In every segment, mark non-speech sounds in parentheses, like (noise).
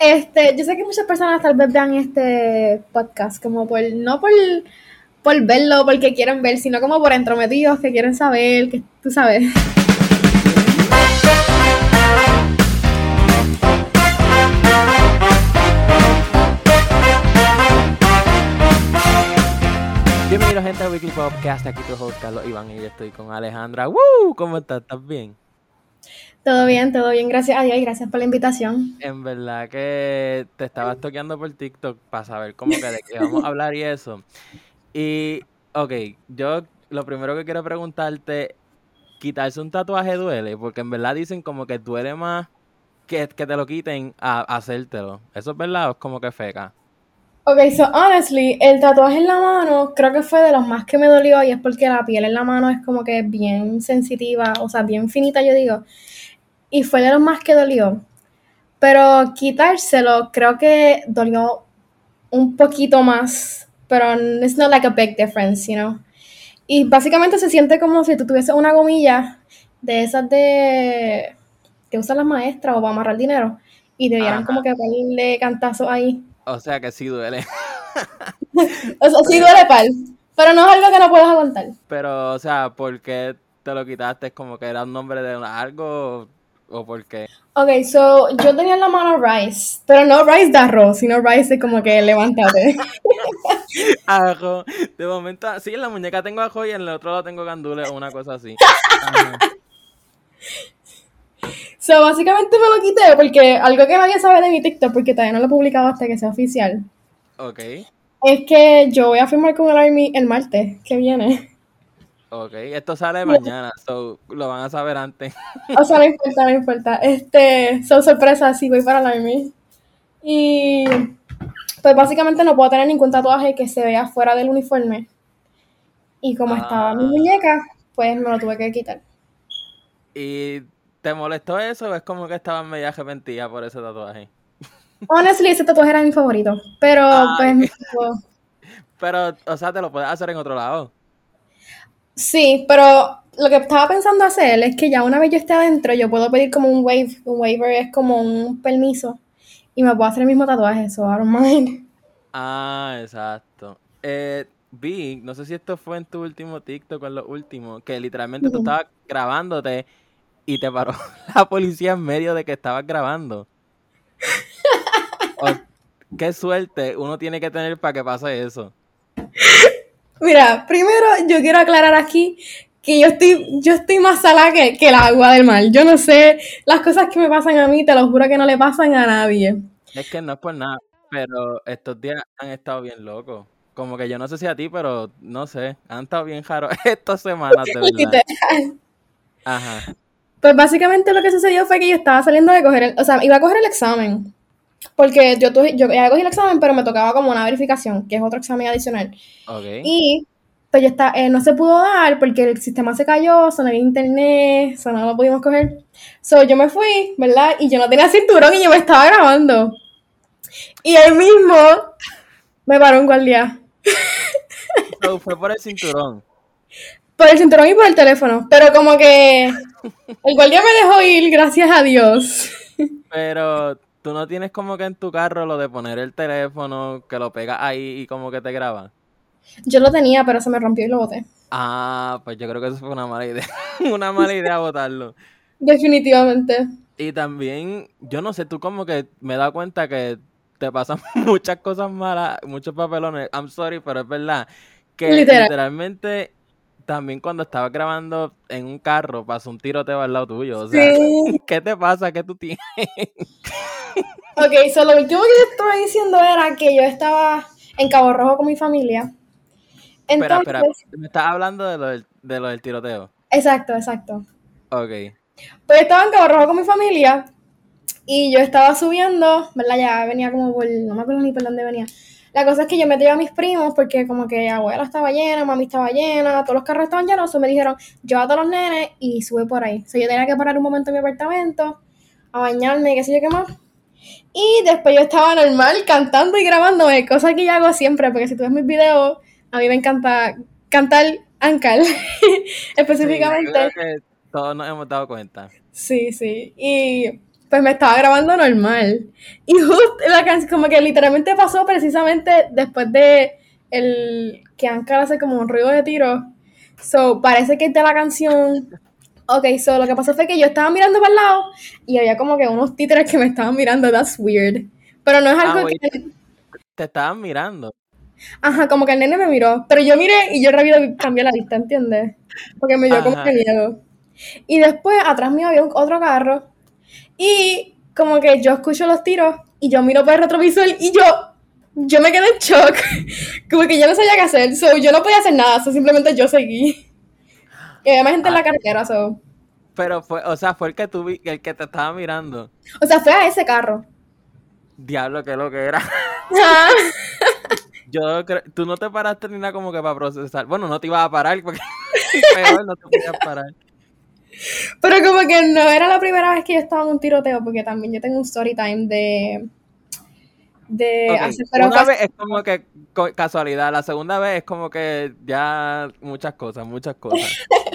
Este, yo sé que muchas personas tal vez vean este podcast como por, no por, por verlo, porque quieren ver, sino como por entrometidos que quieren saber, que tú sabes. Bienvenidos gente a Weekly Podcast, aquí tu host Carlos Iván y yo estoy con Alejandra. ¡Woo! ¿Cómo estás? ¿Estás bien? Todo bien, todo bien, gracias a Dios y gracias por la invitación. En verdad que te estabas toqueando por TikTok para saber cómo que de qué vamos a hablar y eso. Y, ok, yo lo primero que quiero preguntarte, ¿quitarse un tatuaje duele? Porque en verdad dicen como que duele más que, que te lo quiten a, a hacértelo. ¿Eso es verdad o es como que feca? Ok, so honestly, el tatuaje en la mano creo que fue de los más que me dolió y es porque la piel en la mano es como que bien sensitiva, o sea, bien finita, yo digo. Y fue de los más que dolió. Pero quitárselo creo que dolió un poquito más, pero it's not like a big difference, you know. Y básicamente se siente como si tú tuvieses una gomilla de esas de que usan las maestras o para amarrar dinero y te dieran Ajá. como que ponerle cantazo ahí. O sea que sí duele. (laughs) O sea, sí duele pal, pero no es algo que no puedas aguantar. Pero, o sea, ¿por qué te lo quitaste? ¿Es como que era un nombre de algo o, por qué? Ok, so yo tenía en la mano rice, pero no rice de arroz, sino rice de como que levántate. (laughs) (laughs) Ajo. De momento, sí, en la muñeca tengo ajo y en el otro lado tengo gandules o una cosa así. Ajá. (laughs) So básicamente me lo quité porque algo que nadie sabe de mi TikTok, porque todavía no lo he publicado hasta que sea oficial, Ok, es que yo voy a firmar con el Army el martes que viene. Ok. Esto sale mañana, so lo van a saber antes. (laughs) O sea, no importa, no importa. Este, son sorpresas, sí, voy para el Army. Y pues básicamente no puedo tener ningún tatuaje que se vea fuera del uniforme. Y como estaba mi Ah. muñeca, pues me lo tuve que quitar. ¿Y te molestó eso o es como que estabas media arrepentida por ese tatuaje? (laughs) Honestly, ese tatuaje era mi favorito. Pero Ay. pues. (laughs) Pero, o sea, te lo puedes hacer en otro lado. Sí, pero lo que estaba pensando hacer es que ya una vez yo esté adentro, yo puedo pedir como un waiver. Un waiver es como un permiso. Y me puedo hacer el mismo tatuaje, so I don't mind. Ah, exacto. Eh, vi, no sé si esto fue en tu último TikTok o en lo último, que literalmente tú estabas grabándote y te paró (laughs) la policía en medio de que estabas grabando. (laughs) O- qué suerte uno tiene que tener para que pase eso. Mira, primero yo quiero aclarar aquí que yo estoy, yo estoy más salada que, que el agua del mar. Yo no sé, las cosas que me pasan a mí, te lo juro que no le pasan a nadie. Es que no es por nada, pero estos días han estado bien locos. Como que yo no sé si a ti, pero no sé, han estado bien raros (laughs) estas semanas, de verdad. Ajá. Pues básicamente lo que sucedió fue que yo estaba saliendo de coger el, o sea, iba a coger el examen. Porque yo, tuve, yo ya cogí el examen, pero me tocaba como una verificación, que es otro examen adicional. Ok. Y pues yo está, eh, no se pudo dar porque el sistema se cayó, no había internet, sea, no lo pudimos coger. So yo me fui, ¿verdad? Y yo no tenía cinturón y yo me estaba grabando. Y ahí mismo me paró un guardia. So, fue por el cinturón. Por el cinturón y por el teléfono. Pero como que el guardia me dejó ir, gracias a Dios. Pero tú no tienes como que en tu carro lo de poner el teléfono, que lo pegas ahí y como que te graba. Yo lo tenía, pero se me rompió y lo boté. Ah, pues yo creo que eso fue una mala idea. (laughs) una mala idea botarlo. Definitivamente. Y también, yo no sé, tú como que me he dado cuenta que te pasan (laughs) muchas cosas malas, muchos papelones. I'm sorry, pero es verdad que Literal. literalmente también cuando estabas grabando en un carro pasó un tiroteo al lado tuyo. O sea, Sí. (laughs) ¿qué te pasa? ¿Qué tú tienes? Ok, so lo último que yo estaba diciendo era que yo estaba en Cabo Rojo con mi familia. Espera, Entonces, espera, me estás hablando de lo del, de lo del tiroteo. exacto, exacto. Ok. Pues yo estaba en Cabo Rojo con mi familia y yo estaba subiendo, ¿verdad? Ya venía como por, no me acuerdo ni por dónde venía. La cosa es que yo me llevé a mis primos porque como que abuela estaba llena, mami estaba llena, todos los carros estaban llenos, me dijeron, lleva a todos los nenes y sube por ahí. O yo tenía que parar un momento en mi apartamento, a bañarme, qué sé yo qué más. Y después yo estaba normal cantando y grabándome, cosa que yo hago siempre, porque si tú ves mis videos, a mí me encanta cantar (laughs) Sí, yo específicamente. creo que todos nos hemos dado cuenta. Sí, sí. Y pues me estaba grabando normal. Y justo la canción, como que literalmente pasó precisamente después de el que Ankar hace como un ruido de tiro. So, parece que es de la canción. Ok, so lo que pasó fue que yo estaba mirando para el lado y había como que unos títeres que me estaban mirando. That's weird. Pero no es Ah, algo wait. que. Te estaban mirando. Ajá, como que el nene me miró. Pero yo miré y yo rápido cambié la vista, ¿entiendes? Porque me dio como que miedo. Y después atrás mío había un- otro carro. Y como que yo escucho los tiros y yo miro por el retrovisor y yo. Yo me quedé en shock. (laughs) Como que yo no sabía qué hacer. So, yo no podía hacer nada. So, simplemente yo seguí. Y había más gente en la carretera. So. Pero fue, o sea, fue el que tú vi, el que te estaba mirando. O sea, fue a ese carro. Diablo, que lo que era. Ajá. (laughs) (laughs) Yo creo, tú no te paraste ni nada como que para procesar. Bueno, no te ibas a parar porque peor no te podías parar. Pero como que no era la primera vez que yo estaba en un tiroteo, porque también yo tengo un story time de. de Ok, hacer- pero Una vez es como que casualidad, la segunda vez es como que ya muchas cosas, muchas cosas.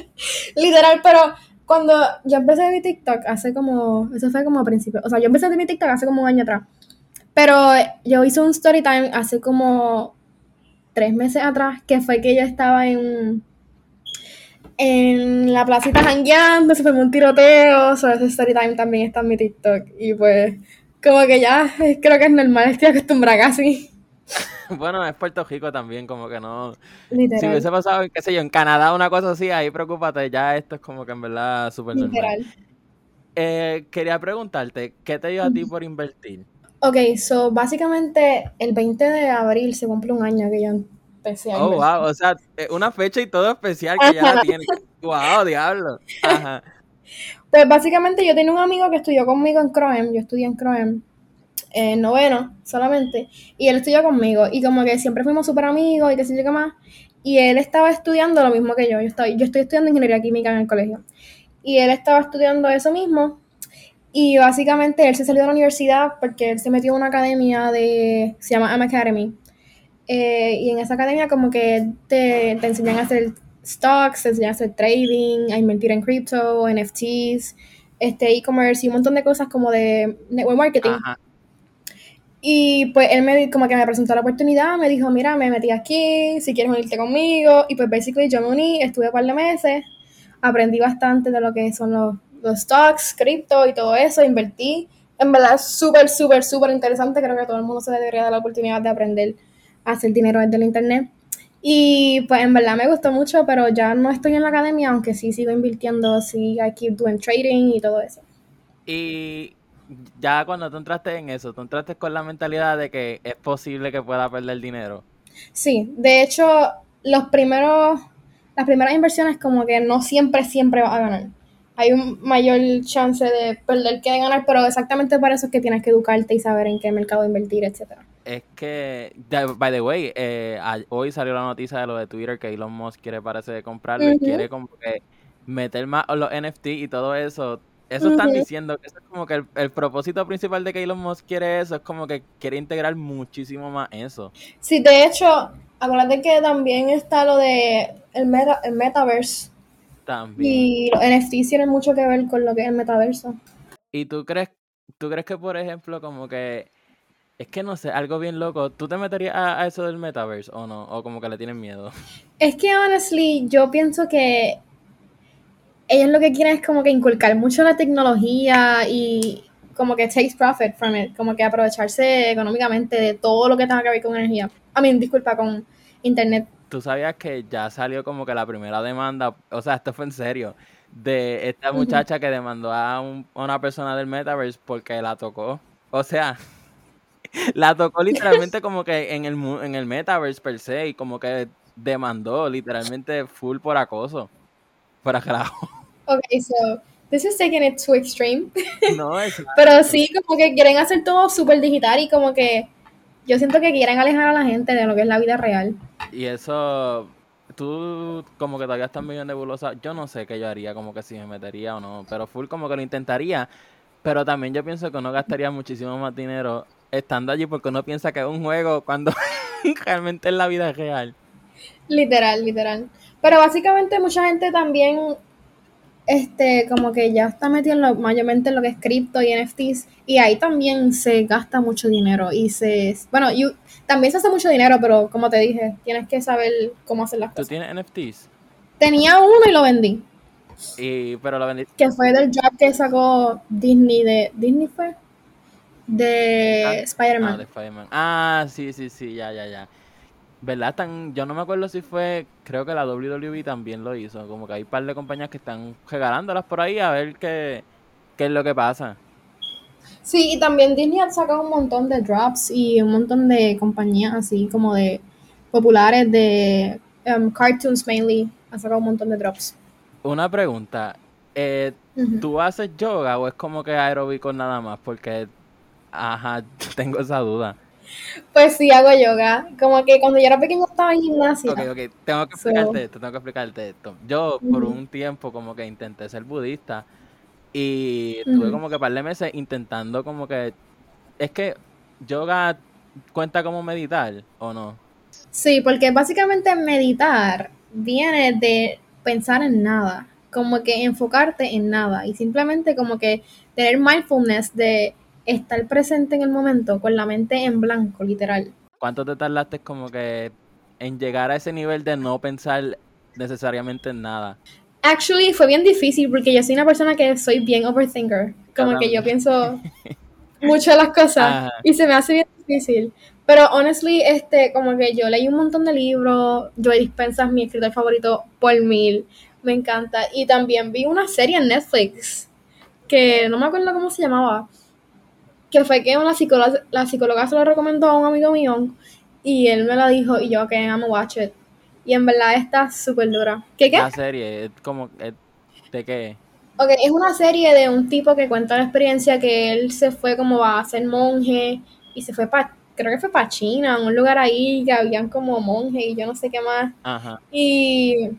(laughs) Literal, pero cuando yo empecé mi TikTok hace como, eso fue como a principios, o sea, yo empecé mi TikTok hace como un año atrás, pero yo hice un story time hace como tres meses atrás, que fue que yo estaba en, en la placita jangueando, se fue un tiroteo, so ese story time también está en mi TikTok, y pues como que ya creo que es normal, estoy acostumbrada casi, (laughs) Bueno, es Puerto Rico también, como que no. Si literal, hubiese pasado, qué sé yo, en Canadá una cosa así, ahí preocúpate, ya esto es como que en verdad súper normal. literal. Eh, quería preguntarte, ¿qué te dio a ti por invertir? Ok, so básicamente el 20 de abril se cumple un año que yo Oh, wow, o sea, eh, una fecha y todo especial que ya la tienes. Wow, diablo. Ajá. Pues básicamente yo tenía un amigo que estudió conmigo en Croem, yo estudié en Croem, en noveno solamente, y él estudió conmigo, y como que siempre fuimos súper amigos y qué sé yo qué más, y él estaba estudiando lo mismo que yo, yo estoy, yo estoy estudiando ingeniería química en el colegio, y él estaba estudiando eso mismo, y básicamente él se salió de la universidad porque él se metió en una academia de, se llama AM Academy, Eh, y en esa academia como que te, te enseñan a hacer stocks, te enseñan a hacer trading, a invertir en crypto, NFTs, este e-commerce y un montón de cosas como de network marketing. Ajá. Y pues él me como que me presentó la oportunidad, me dijo, mira, me metí aquí, si quieres unirte conmigo. Y pues basically yo me uní, estuve un par de meses, aprendí bastante de lo que son los, los stocks, cripto y todo eso, invertí. En verdad súper, súper, súper interesante, creo que todo el mundo se debería dar la oportunidad de aprender hacer dinero desde el internet. Y pues en verdad me gustó mucho, pero ya no estoy en la academia, aunque sí sigo invirtiendo, sí, I keep doing trading y todo eso. Y ya cuando tú entraste en eso, tú entraste con la mentalidad de que es posible que pueda perder dinero. Sí, de hecho, los primeros, las primeras inversiones como que no siempre, siempre vas a ganar. Hay un mayor chance de perder que de ganar, pero exactamente para eso es que tienes que educarte y saber en qué mercado invertir, etcétera. Es que, by the way, eh, hoy salió la noticia de lo de Twitter que Elon Musk quiere parece comprarlo y quiere como que meter más los NFT y todo eso. Eso están diciendo que eso es como que el, el propósito principal de que Elon Musk quiere eso, es como que quiere integrar muchísimo más eso. Sí, de hecho, acuérdate que también está lo de el, meta, el metaverse También. y los NFTs tienen mucho que ver con lo que es el metaverso. ¿Y tú crees, tú crees que, por ejemplo, como que, es que no sé, algo bien loco, ¿tú te meterías a, a eso del metaverse o no? O como que le tienes miedo. Es que honestly, yo pienso que ellos lo que quieren es como que inculcar mucho la tecnología y como que takes profit from it, como que aprovecharse económicamente de todo lo que tenga que ver con energía. I mean, disculpa, con internet. Tú sabías que ya salió como que la primera demanda, o sea, esto fue en serio, de esta muchacha que demandó a, un- a una persona del metaverse porque la tocó. O sea, la tocó (laughs) literalmente como que en el, en el metaverse per se y como que demandó literalmente full por acoso. Por carajo. Okay, so this is taking it too extreme. No, es (laughs) Pero sí, como que quieren hacer todo súper digital y como que yo siento que quieren alejar a la gente de lo que es la vida real. Y eso, tú como que todavía estás medio nebulosa. Yo no sé qué yo haría, como que si me metería o no, pero full como que lo intentaría. Pero también yo pienso que uno gastaría muchísimo más dinero estando allí porque uno piensa que es un juego cuando (laughs) realmente es la vida real. Literal, literal. Pero básicamente mucha gente también este, como que ya está en lo, mayormente en lo que es cripto y NFTs, y ahí también se gasta mucho dinero, y se, bueno, y también se hace mucho dinero, pero como te dije, tienes que saber cómo hacer las cosas. ¿Tú tienes NFTs? Tenía uno y lo vendí. Y, pero lo vendí. Que fue del job que sacó Disney de, ¿Disney fue? De Ah, Spider-Man. Ah, de Spider-Man. Ah, sí, sí, sí, ya, ya, ya. ¿Verdad? Tan, yo no me acuerdo si fue, creo que la WWE también lo hizo. Como que hay un par de compañías que están regalándolas por ahí a ver qué, qué es lo que pasa. Sí, y también Disney ha sacado un montón de drops y un montón de compañías así como de populares de um, cartoons mainly. Ha sacado un montón de drops. Una pregunta. Eh, Ujú. ¿Tú haces yoga o es como que aeróbico nada más? Porque, ajá, (laughs) tengo esa duda. Pues sí, hago yoga. Como que cuando yo era pequeña estaba en gimnasia. Ok, ok, tengo que So- explicarte esto, tengo que explicarte esto. Yo por un tiempo como que intenté ser budista y Ujú. como que par de meses intentando como que... Es que yoga cuenta como meditar o no. Sí, porque básicamente meditar viene de pensar en nada, como que enfocarte en nada y simplemente como que tener mindfulness de estar presente en el momento con la mente en blanco, literal. ¿Cuánto te tardaste como que en llegar a ese nivel de no pensar necesariamente en nada? Actually, fue bien difícil porque yo soy una persona que soy bien overthinker, como que yo pienso (laughs) mucho de las cosas Ajá. y se me hace bien difícil. Pero honestly, este, como que yo leí un montón de libros, Joe Dispenza es mi escritor favorito por mil, me encanta. Y también vi una serie en Netflix que no me acuerdo cómo se llamaba, que fue que una psicóloga, la psicóloga se lo recomendó a un amigo mío y él me la dijo y yo, ok, I'm gonna watch it. Y en verdad está súper dura. ¿Qué qué? La serie, como... ¿De qué? Ok, es una serie de un tipo que cuenta la experiencia que él se fue como a ser monje y se fue para, creo que fue para China, un lugar ahí que habían como monjes y yo no sé qué más. Ajá. Y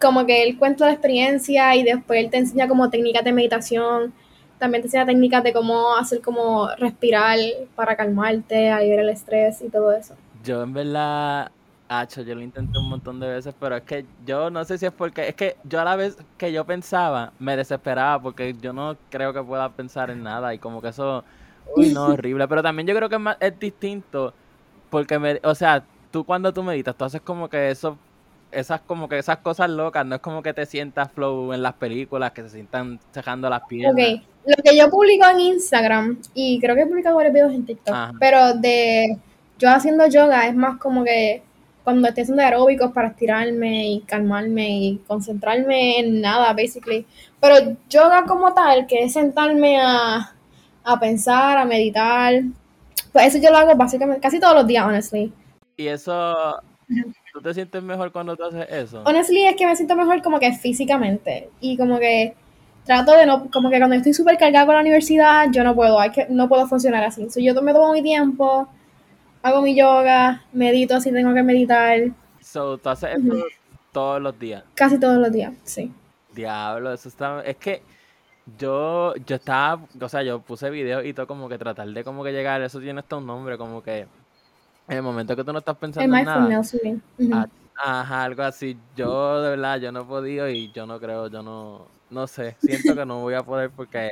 como que él cuenta la experiencia y después él te enseña como técnicas de meditación, también te enseña técnicas de cómo hacer como respirar para calmarte, aliviar el estrés y todo eso. Yo en verdad, Hacho, yo lo intenté un montón de veces, pero es que yo no sé si es porque, es que yo a la vez que yo pensaba, me desesperaba porque yo no creo que pueda pensar en nada y como que eso, uy, no, (laughs) horrible. Pero también yo creo que es, más, es distinto porque, me, o sea, tú cuando tú meditas, tú haces como que eso, esas como que esas cosas locas, no es como que te sientas flow en las películas que se sientan cejando las piernas. Ok, lo que yo publico en Instagram, y creo que he publicado varios videos en TikTok, Ajá. pero de yo haciendo yoga es más como que cuando estoy haciendo aeróbicos para estirarme y calmarme y concentrarme en nada, basically. Pero yoga como tal, que es sentarme a, a pensar, a meditar, pues eso yo lo hago básicamente casi todos los días, honestly. Y eso, ¿tú te sientes mejor cuando tú haces eso? Honestly, es que me siento mejor como que físicamente. Y como que trato de no, como que cuando estoy súper cargada con la universidad, yo no puedo, hay que, no puedo funcionar así. So, yo me tomo mi tiempo, hago mi yoga, medito si tengo que meditar, So, tú haces eso todos los días. casi todos los días, sí. Diablo, eso está. Es que yo, yo estaba, o sea, yo puse videos y todo como que tratar de como que llegar, eso tiene hasta un nombre, como que en el momento que tú no estás pensando en nada, sí. Ujú. ah, ajá, algo así. Yo de verdad, yo no he podido y yo no creo, yo no, no sé, siento que no voy a poder porque,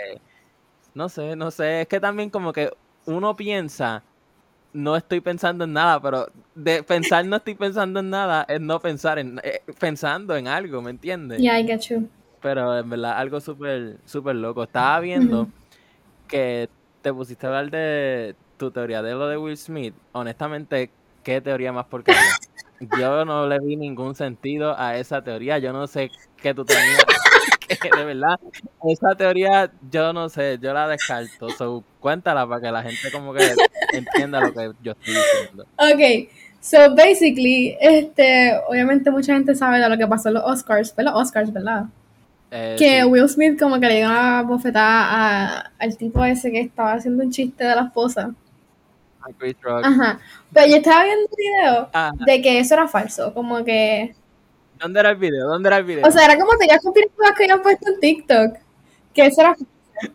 no sé, no sé, es que también como que uno piensa, no estoy pensando en nada, pero de pensar no estoy pensando en nada es no pensar en, eh, pensando en algo, ¿me entiendes? Yeah, I get you. Pero en verdad, algo súper, súper loco. Estaba viendo que te pusiste a hablar de tu teoría de lo de Will Smith. Honestamente, ¿qué teoría más porquería? (laughs) Yo no le vi ningún sentido a esa teoría. Yo no sé qué tú tenías. (laughs) (laughs) de verdad, esa teoría, yo no sé, yo la descarto. So, cuéntala para que la gente como que entienda lo que yo estoy diciendo. Ok, so basically, este, obviamente mucha gente sabe de lo que pasó en los Oscars, fue los Oscars, ¿verdad? Eh, que sí. Will Smith como que le dio una bofetada a- al tipo ese que estaba haciendo un chiste de la esposa. A Chris Rock. Ajá. Pero yo estaba viendo un video Ajá. de que eso era falso, como que... ¿Dónde era el video? ¿Dónde era el video? O sea, era como tenías conspirativas que habían puesto en TikTok, que eso era...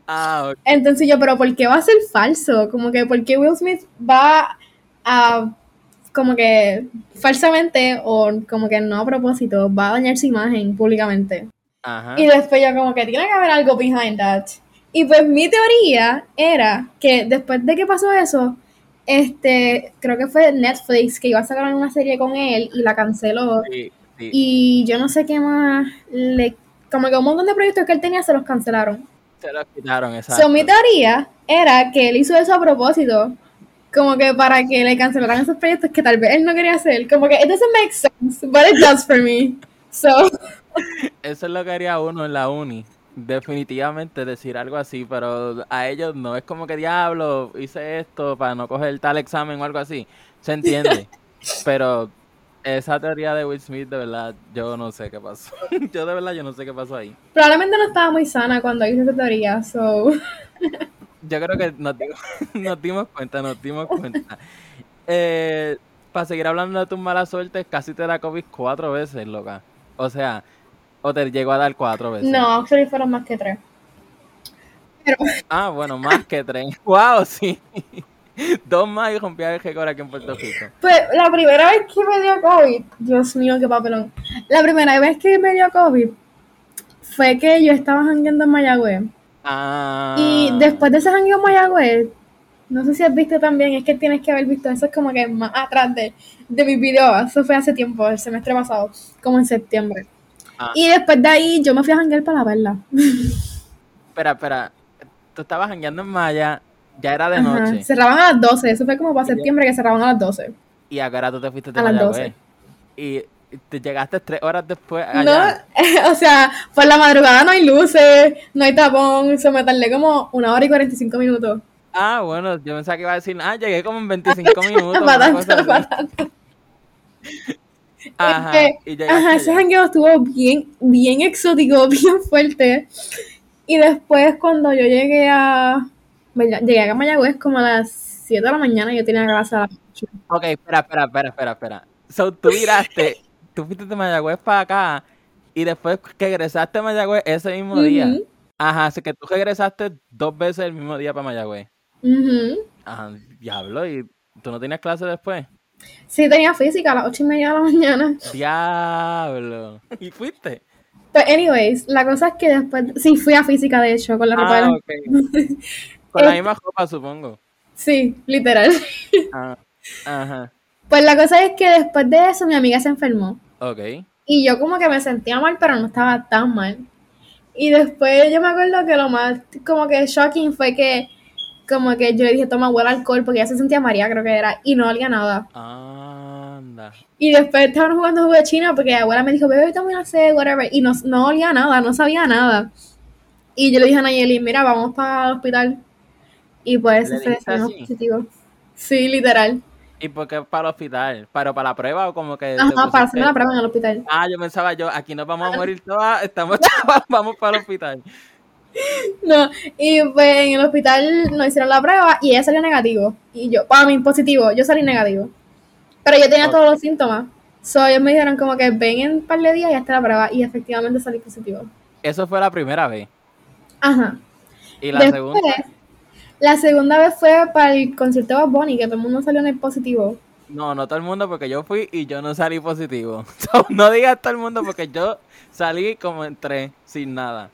ah, ok. Entonces yo, pero ¿por qué va a ser falso? Como que, ¿por qué Will Smith va a... como que falsamente o como que no a propósito, va a dañar su imagen públicamente? Ajá. Y después yo como que tiene que haber algo behind that. Y pues mi teoría era que después de que pasó eso, este, creo que fue Netflix que iba a sacar una serie con él y la canceló. Sí, sí. Y yo no sé qué más, le, como que un montón de proyectos que él tenía se los cancelaron. Se los quitaron, exacto. So, mi teoría era que él hizo eso a propósito, como que para que le cancelaran esos proyectos que tal vez él no quería hacer. Como que it doesn't make sense, but it does for me. So, (laughs) Eso es lo que haría uno en la uni. Definitivamente decir algo así, pero a ellos no es como que diablo, hice esto para no coger tal examen o algo así. Se entiende. (laughs) pero esa teoría de Will Smith, de verdad, yo no sé qué pasó. (laughs) yo de verdad, yo no sé qué pasó ahí. probablemente no estaba muy sana cuando hizo esa teoría, so. (laughs) Yo creo que nos dimos, nos dimos cuenta, nos dimos cuenta. Eh, para seguir hablando de tus malas suertes, casi te da COVID cuatro veces, loca. O sea, o te llegó a dar cuatro veces. No, actually fueron más que tres. (laughs) Ah, bueno, más que tres. (laughs) ¡Wow! Sí. (laughs) Dos más y rompía el récord aquí en Puerto Rico. Pues la primera vez que me dio COVID, Dios mío, qué papelón. La primera vez que me dio COVID fue que yo estaba jangueando en Mayagüez. Ah. Y después de ese jangueo en Mayagüez, no sé si has visto también, es que tienes que haber visto eso, es como que más atrás de, de mis videos. Eso fue hace tiempo, el semestre pasado, como en septiembre. Ah. Y después de ahí yo me fui a janguear para la verla. Espera, espera. Tú estabas jangueando en Maya, ya era de Ajá, noche. Cerraban a las 12, eso fue como para septiembre que cerraban a las 12. Y ahora tú te fuiste de A las Mayagüez. 12. Y te llegaste tres horas después No, (laughs) o sea, por la madrugada no hay luces, no hay tapón, se me tardé como una hora y 45 minutos. Ah, bueno, yo pensaba que iba a decir, ah, llegué como en (laughs) 25 minutos. Para una cosa tanto, así. para tanto. Ajá, Este, ajá, ese jangueo estuvo bien, bien exótico, (laughs) bien fuerte. Y después cuando yo llegué a... Llegué a Mayagüez como a las 7 de la mañana y yo tenía clase a las 8. Ok, espera, espera, espera, espera, espera. So, tú miraste, tú fuiste de Mayagüez para acá y después que regresaste a Mayagüez ese mismo día. Ajá, así que tú regresaste dos veces el mismo día para Mayagüez. ujú. Ajá, diablo, ¿y tú no tenías clase después? Sí, tenía física a las 8 y media de la mañana. Diablo. ¿Y fuiste? Pero anyways, la cosa es que después... Sí, fui a física de hecho, con la ropa de Ah, la... (laughs) Con la Eh. misma ropa, supongo. Sí, literal. Ah, ajá, Pues la cosa es que después de eso mi amiga se enfermó. ok. Y yo como que me sentía mal, pero no estaba tan mal. Y después yo me acuerdo que lo más como que shocking fue que como que yo le dije, toma, huele alcohol, porque ella se sentía María, creo que era, y no olía nada. Anda. Y después estaban jugando juego de China porque la abuela me dijo, bebé, una sed, whatever. Y no, no olía nada, no sabía nada. Y yo le dije a Nayeli, mira, vamos para el hospital. Y pues ¿Le se así? positivo. Sí, literal. ¿Y por qué para el hospital? ¿Pero para la prueba o como que Ajá, para hacerme la prueba en el hospital. Ah, yo pensaba yo, aquí nos vamos a (laughs) morir todas, estamos chavas, (laughs) vamos para el hospital. (laughs) No, y pues en el hospital nos hicieron la prueba y ella salió negativo. Y yo, para mí, positivo, yo salí negativo. Pero yo tenía todos los síntomas. So, ellos me dijeron como que ven en un par de días y ya está la prueba. Y efectivamente salí positivo. Eso fue la primera vez. Ajá. Y la Después, segunda, la segunda vez fue para el concierto de Bunny, que todo el mundo salió en el positivo. no, no todo el mundo porque yo fui y yo no salí positivo. (laughs) So, no digas todo el mundo porque yo salí como entré sin nada.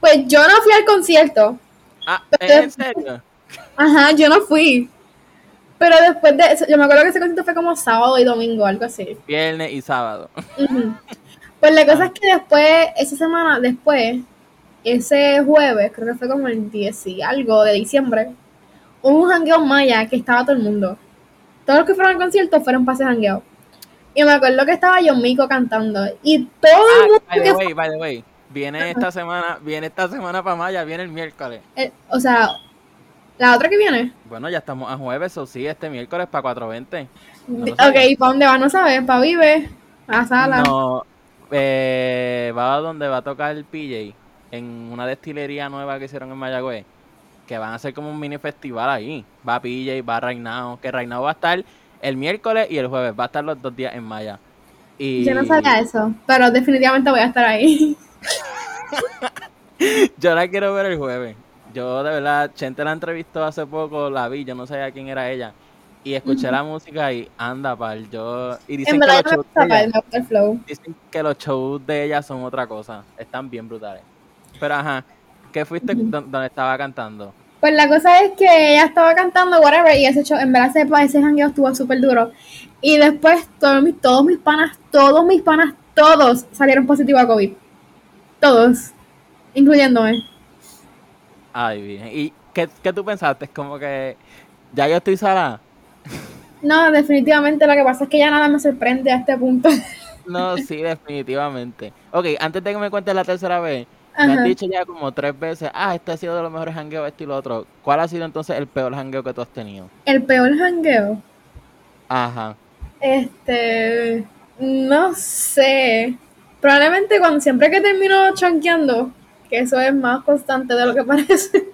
Pues yo no fui al concierto. Ah, ¿en serio? Ajá, yo no fui. Pero después de eso, yo me acuerdo que ese concierto fue como sábado y domingo, algo así. Viernes y sábado. Pues la cosa es que después, esa semana después, ese jueves, creo que fue como el 10 y algo de diciembre, hubo un jangueo maya que estaba todo el mundo. Todos los que fueron al concierto fueron para ese jangueo. Y me acuerdo que estaba yo Mico cantando. Y todo el Ah, mundo by the way, by the way. Viene esta (laughs) semana, viene esta semana para Maya, viene el miércoles. eh, o sea, la otra que viene. Bueno, ya estamos a jueves, o sí, este miércoles para 420. No ok, sabía. ¿para dónde va? No sabes, para Vive, a Sala. No, eh, va a donde va a tocar el PJ, en una destilería nueva que hicieron en Mayagüez, que van a hacer como un mini festival ahí. Va PJ, va Reinao, que Reinao va a estar el miércoles y el jueves, va a estar los dos días en Maya. Y Yo no sabía eso, pero definitivamente voy a estar ahí. (laughs) (laughs) yo la quiero ver el jueves. Yo de verdad, Chente la entrevistó hace poco, la vi, yo no sabía quién era ella. y escuché la música y anda pal, yo y dicen En que verdad los shows de ella, el flow. dicen que los shows de ella son otra cosa, están bien brutales. Pero ajá, ¿qué fuiste donde estaba cantando? Pues la cosa es que ella estaba cantando, whatever, y ese show, en verdad ese, ese jangueo estuvo súper duro. Y después todos mis, todos mis panas, todos mis panas, todos salieron positivos a COVID. Todos. Incluyéndome. Ay, bien. ¿Y qué, qué tú pensaste? Es como que ya yo estoy salada. No, definitivamente lo que pasa es que ya nada me sorprende a este punto. (laughs) No, sí, definitivamente. Ok, antes de que me cuentes la tercera vez, me has Ajá. dicho ya como tres veces, ah, este ha sido de los mejores jangueos, esto y lo otro. ¿Cuál ha sido entonces el peor jangueo que tú has tenido? El peor jangueo. Ajá. Este. No sé. Probablemente cuando siempre que termino chanqueando, que eso es más constante de lo que (laughs) parece.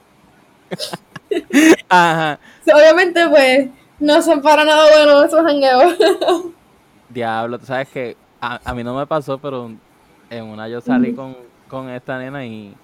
(laughs) Ajá. Obviamente, pues, no son para nada buenos esos jangueos. (laughs) Diablo, tú sabes que a, a mí no me pasó, pero en una yo salí con, con esta nena y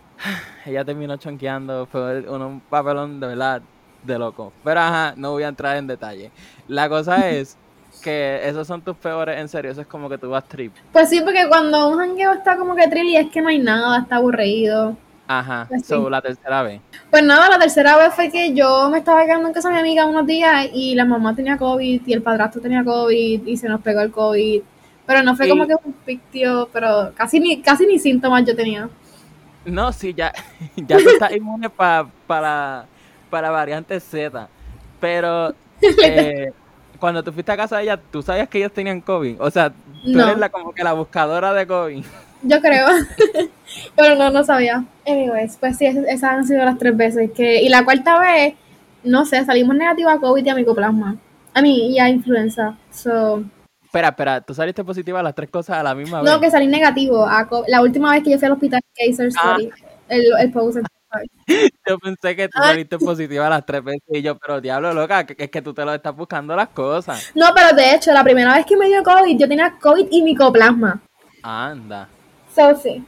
(sighs) ella terminó chonqueando. Fue un papelón de verdad de loco. Pero ajá, no voy a entrar en detalle. La cosa es que esos son tus peores, en serio, eso es como que tú vas trip. Pues sí, porque cuando un jangueo está como que trilly es que no hay nada, está aburrido. Ajá, Pues sí. so la tercera vez. Pues nada, la tercera vez fue que yo me estaba quedando en casa de mi amiga unos días y la mamá tenía COVID y el padrastro tenía COVID y se nos pegó el COVID. Pero no fue como Y- que un pictio, pero casi ni, casi ni síntomas yo tenía. No, sí, ya, (laughs) ya tú estás inmune pa- para, para variante Z. Pero (laughs) eh, cuando tú fuiste a casa de ella, ¿tú sabías que ellos tenían COVID? O sea, tú No. eres la, como que la buscadora de COVID. (laughs) Yo creo. (laughs) Pero no, no sabía. Anyways, pues sí, es- esas han sido las tres veces. que Y la cuarta vez, no sé, salimos negativos a COVID y a micoplasma. A mí y a influenza. So, Espera, espera, tú saliste positiva a las tres cosas a la misma no, vez. que salí negativo. A co- la última vez que yo fui al hospital, Kaiser Ah. Story, el, el post. (laughs) Yo pensé que tú saliste positiva las tres veces y yo, pero diablo, loca, que es que tú te lo estás buscando las cosas. No, pero de hecho, la primera vez que me dio COVID, yo tenía COVID y micoplasma. Anda. So, sí.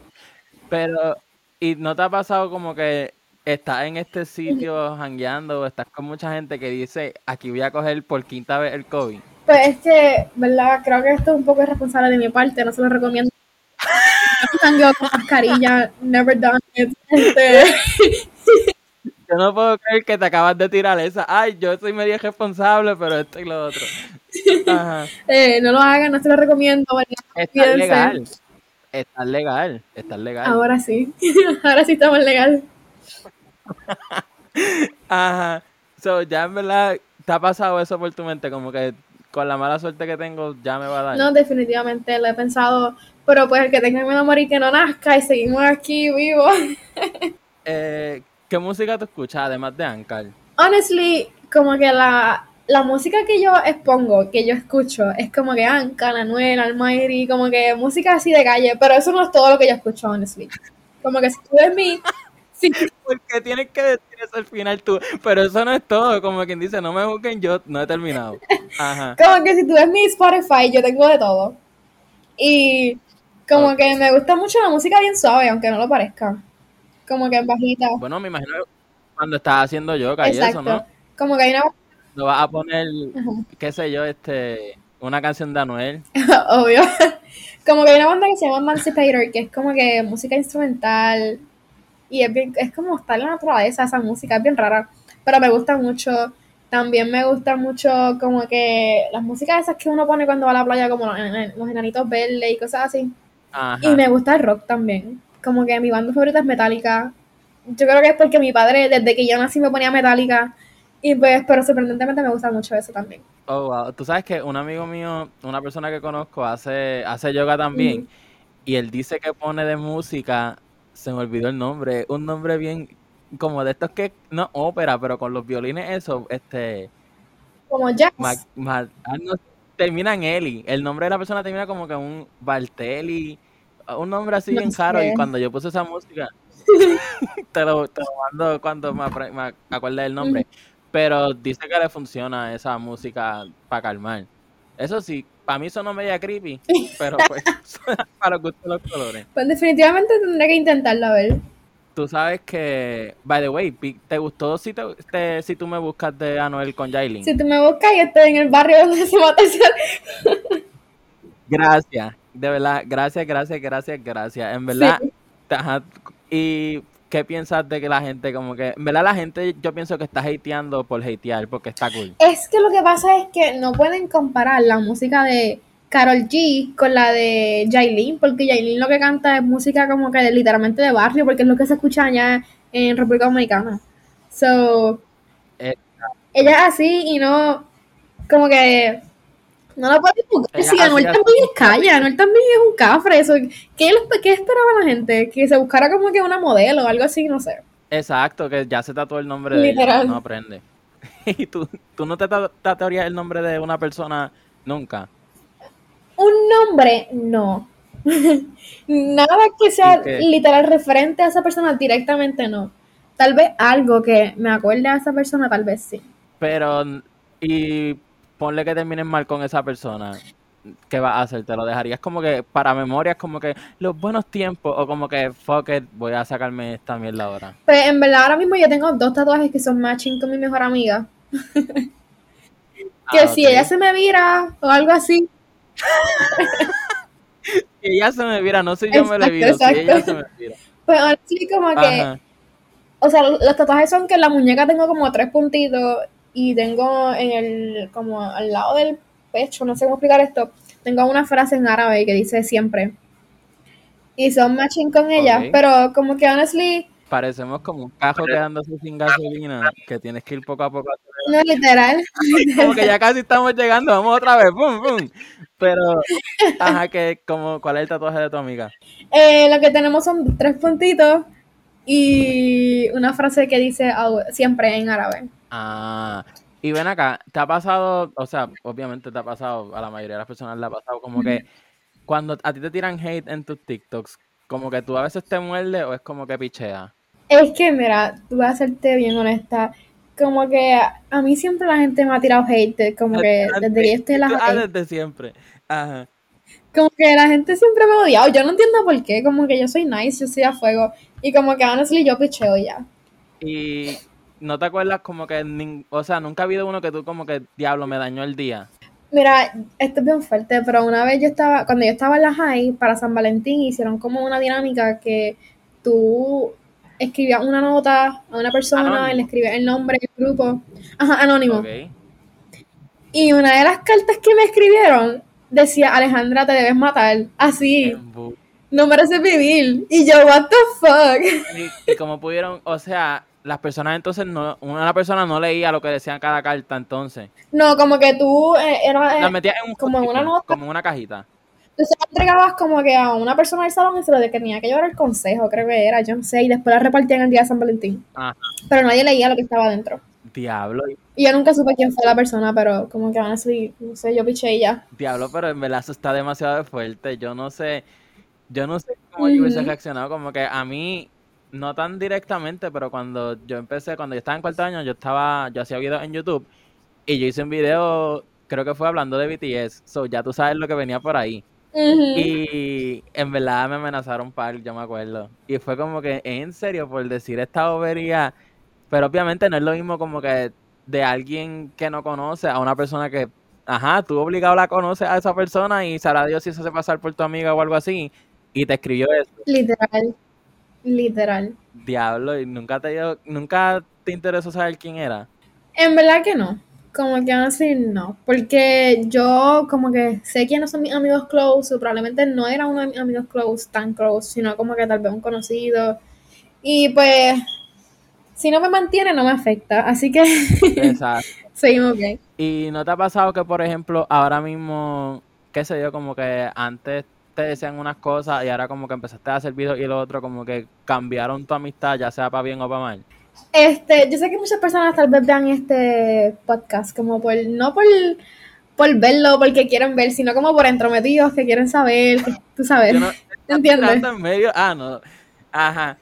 Pero, ¿y no te ha pasado como que estás en este sitio jangueando o estás con mucha gente que dice, aquí voy a coger por quinta vez el COVID? Pues es que, ¿verdad? Creo que esto es un poco irresponsable de mi parte, no se lo recomiendo. (laughs) Jangueo con mascarilla, never done it. Este, (laughs) Yo no puedo creer que te acabas de tirar esa. Ay, yo soy medio responsable, pero esto y lo otro. Ajá. (laughs) eh, no lo hagan, no se lo recomiendo. Está legal. Está legal. Está legal. Ahora sí, (laughs) ahora sí estamos legal. Ajá. So, ya en verdad, ¿te ha pasado eso por tu mente? Como que con la mala suerte que tengo, ya me va a dar. No, definitivamente lo he pensado, pero pues el que tenga miedo a morir que no nazca y seguimos aquí vivos. (laughs) Eh, ¿Qué música tú escuchas además de Ankar? Honestly, como que la, la música que yo expongo, que yo escucho, es como que Anka, Anuel, Almighty, como que música así de calle, pero eso no es todo lo que yo escucho, honestly. Como que si tú ves mi... si- Porque tienes que decir eso al final tú. Pero eso no es todo. Como quien dice, no me busquen, yo no he terminado. Ajá. como que si tú ves mi Spotify, yo tengo de todo. Y como que me gusta mucho la música bien suave, aunque no lo parezca. Como que bajita. Bueno, me imagino cuando estás haciendo yoga y Exacto. eso, ¿no? Como que hay una... (laughs) Lo vas a poner, Ajá. qué sé yo, este, una canción de Anuel. (laughs) Obvio. Como que hay una banda que se llama Emancipator, que es como que música instrumental. Y es bien, es como estar en la naturaleza esa música, es bien rara. Pero me gusta mucho. También me gusta mucho como que las músicas esas que uno pone cuando va a la playa, como los, los enanitos verdes y cosas así. Ajá. Y me gusta el rock también. Como que mi banda favorita es Metallica. Yo creo que es porque mi padre, desde que yo nací, me ponía Metallica. Y pues, pero sorprendentemente me gusta mucho eso también. Oh, wow. Tú sabes que un amigo mío, una persona que conozco, hace, hace yoga también. Y él dice que pone de música, se me olvidó el nombre, un nombre bien, como de estos que, no ópera, pero con los violines, eso, este, Como jazz. Ma- Ma- ah, no, termina en Eli. El nombre de la persona termina como que un Bartelli, un nombre así No bien raro. sé. Y cuando yo puse esa música, (laughs) te lo, te lo mando cuando me, me acuerde del nombre. Pero dice que le funciona esa música para calmar. Eso sí, para mí sonó media creepy, (laughs) pero pues (laughs) para los gustos de los colores. Pues definitivamente tendré que intentarlo a ver. tú sabes que, by the way, ¿te gustó si, te, si tú me buscas de Anuel con Jailin? Si tú me buscas y estoy en el barrio donde se mata (laughs) Gracias, de verdad, gracias, gracias, gracias, gracias. En verdad, y ¿qué piensas de que la gente como que, en verdad la gente yo pienso que está hateando por hatear porque está cool? Es que lo que pasa es que no pueden comparar la música de Carol G con la de Jailin, porque Jailin lo que canta es música como que literalmente de barrio, porque es lo que se escucha allá en República Dominicana. So, ella es así y no, como que no la puedes buscar. Sí, Anuel también es calle, Anuel también es un cafre. Eso, ¿qué, ¿Qué esperaba la gente? Que se buscara como que una modelo o algo así, no sé. Exacto, que ya se tatuó el nombre de ella, no aprende. (laughs) ¿Y tú, tú no te tatuarías el nombre de una persona nunca? Un nombre, no. (laughs) Nada que sea literal referente a esa persona directamente, no. Tal vez algo que me acuerde a esa persona, tal vez sí. Pero, y ponle que termines mal con esa persona. ¿Qué vas a hacer? ¿Te lo dejarías como que para memorias, como que los buenos tiempos? O como que, fuck it, voy a sacarme esta mierda ahora. Pues en verdad, ahora mismo yo tengo dos tatuajes que son matching con mi mejor amiga. (laughs) que ah, si ella se me vira o algo así, si ella se me viera, no sé yo me le viro, si ella se me vira. Pues así como que, o sea, los tatuajes son que en la muñeca tengo como tres puntitos y tengo en el, como al lado del pecho, no sé cómo explicar esto, tengo una frase en árabe que dice siempre. Y son matching con ella, pero como que honestly parecemos como un cajo quedándose sin gasolina, que tienes que ir poco a poco. No, literal. (laughs) Como que ya casi estamos llegando, vamos otra vez, pum, pum. Pero, ajá, que como, ¿cuál es el tatuaje de tu amiga? Eh, lo que tenemos son tres puntitos y una frase que dice siempre en árabe. Ah, y ven acá, ¿te ha pasado, o sea, obviamente te ha pasado, a la mayoría de las personas le ha pasado como que cuando a ti te tiran hate en tus TikToks, como que tú a veces te muerdes o es como que pichea? Es que, mira, voy a hacerte bien honesta. Como que a mí siempre la gente me ha tirado hate, como que (laughs) desde que estoy la Ah, desde siempre. Ajá. Como que la gente siempre me ha odiado. Yo no entiendo por qué. Como que yo soy nice, yo soy a fuego. Y como que honestly yo picheo ya. Y no te acuerdas como que, o sea, nunca ha habido uno que tú como que, diablo, me dañó el día. Mira, esto es bien fuerte, pero una vez yo estaba, cuando yo estaba en la high, para San Valentín, hicieron como una dinámica que tú escribías una nota a una persona y le escribías el nombre del grupo. Ajá, anónimo. Y una de las cartas que me escribieron decía, Alejandra, te debes matar. Así. No mereces vivir. Y yo, what the fuck. Y, como pudieron, o sea, las personas entonces no, una persona no leía lo que decían cada carta entonces. No, como que tú eh, era, la metías en un como una nota. Como una cajita. Entonces la entregabas como que a una persona del salón y se lo de que tenía que llevar el consejo, creo que era, yo no sé, y después la repartían el día de San Valentín. Ajá. Pero nadie leía lo que estaba adentro. Diablo. Y yo nunca supe quién fue la persona, pero como que honestly, no sé, yo piché y ya. Diablo, pero en verdad eso está demasiado fuerte. Yo no sé, yo no sé cómo yo hubiese reaccionado. Como que a mí, no tan directamente, pero cuando yo empecé, cuando yo estaba en cuarto año, yo estaba, yo hacía videos en YouTube y yo hice un video, creo que fue hablando de BTS. So ya tú sabes lo que venía por ahí. Y en verdad me amenazaron par, yo me acuerdo. Y fue como que, en serio, por decir esta bobería. Pero obviamente no es lo mismo como que de alguien que no conoce a una persona que, ajá, tú obligado la conoces a esa persona y sabrá Dios si se hace pasar por tu amiga o algo así. Y te escribió eso. Literal. Literal. Diablo, ¿y nunca te, nunca te interesó saber quién era? En verdad que no. Como que así no, porque yo como que sé quiénes son mis amigos close, o probablemente no era uno de mis amigos close, tan close, sino como que tal vez un conocido. Y pues, si no me mantiene, no me afecta, así que Exacto. (laughs) seguimos bien. ¿Y no te ha pasado que, por ejemplo, ahora mismo, qué sé yo, como que antes te decían unas cosas y ahora como que empezaste a hacer videos y lo otro como que cambiaron tu amistad, ya sea para bien o para mal? Este, yo sé que muchas personas tal vez vean este podcast como por, no por, por verlo, porque quieren ver, sino como por entrometidos que quieren saber, tú sabes. ¿Entiendes? En medio, ah, no. Ajá.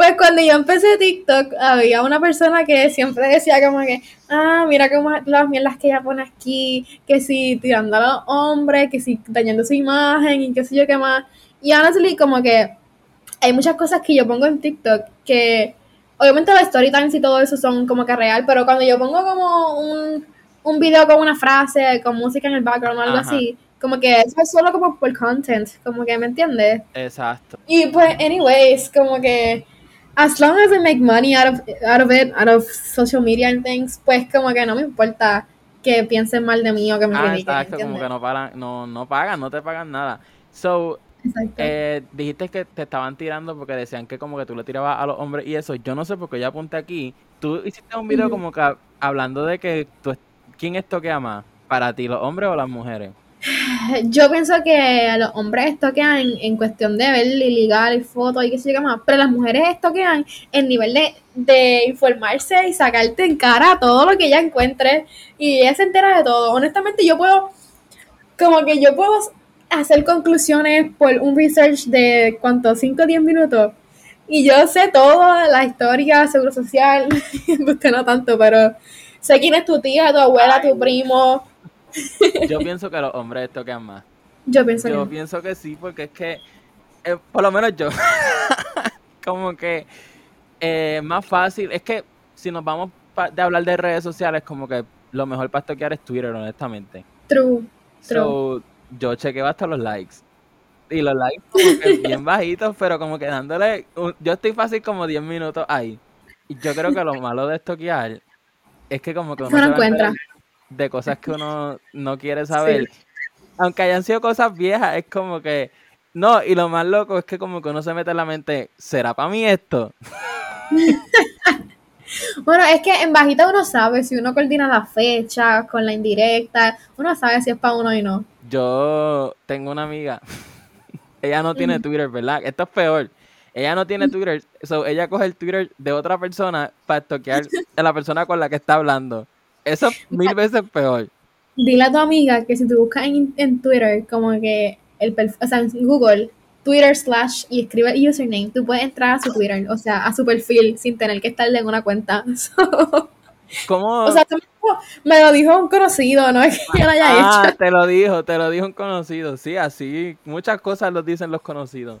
Pues cuando yo empecé TikTok, había una persona que siempre decía como que, ah, mira cómo las mierdas que ella pone aquí, que si tirando a los hombres, que si dañando su imagen y qué sé yo qué más. Y honestly, como que hay muchas cosas que yo pongo en TikTok que, obviamente los story times y todo eso son como que real, pero cuando yo pongo como un, un video con una frase, con música en el background o algo Ajá. así, como que eso es solo como por content, como que, ¿me entiendes? Exacto. Y pues, anyways, como que as long as I make money out of, out of it, out of social media and things, pues como que no me importa que piensen mal de mí o que me Ah, critiquen, exacto, como ¿entiendes? que no no, no pagan, no te pagan nada. So, eh, dijiste que te estaban tirando porque decían que como que tú le tirabas a los hombres y eso. Yo no sé porque ya apunté aquí. Tú hiciste un video como que hablando de que tú, quién estoquea más para ti, los hombres o las mujeres. Yo pienso que a los hombres estoquean en, en cuestión de ver ilegal y fotos y qué sé yo qué más, pero las mujeres estoquean en nivel de, de informarse y sacarte en cara todo lo que ella encuentre y ella se entera de todo. Honestamente, yo puedo, como que yo puedo hacer conclusiones por un research de cuánto, 5 o 10 minutos. Y yo sé toda la historia, seguro social, (laughs) usted no tanto, pero sé quién es tu tía, tu abuela, tu primo. Yo pienso que los hombres estoquean más. Yo pienso Yo que pienso que sí, porque es que, eh, por lo menos yo, (laughs) como que eh, es más fácil. Es que si nos vamos de hablar de redes sociales, como que lo mejor para estoquear es Twitter, honestamente. true, true. So, yo chequeo hasta los likes. Y los likes como que (laughs) bien bajitos, pero como que dándole... un- yo estoy fácil como 10 minutos ahí. Y yo creo que lo malo de estoquear es que como que uno se encuentra. De cosas que uno no quiere saber. Aunque hayan sido cosas viejas, es como que... No, y lo más loco es que como que uno se mete en la mente, ¿será para mí esto? (laughs) Bueno, es que en bajita uno sabe si uno coordina la fecha con la indirecta, uno sabe si es para uno y no. Yo tengo una amiga, (laughs) ella no tiene Twitter, ¿verdad? Esto es peor. Ella no tiene Twitter, so ella coge el Twitter de otra persona para toquear a la persona con la que está hablando. Eso es mil veces peor. Dile a tu amiga que si tú buscas en, en Twitter como que el perfil, o sea, en Google, Twitter slash y escribe username, tú puedes entrar a su Twitter, o sea, a su perfil sin tener que estarle en una cuenta. (laughs) So, ¿Cómo? o sea, me lo- me lo dijo un conocido, no es que yo lo haya ah, hecho. te lo dijo, te lo dijo un conocido. Sí, así, muchas cosas lo dicen los conocidos.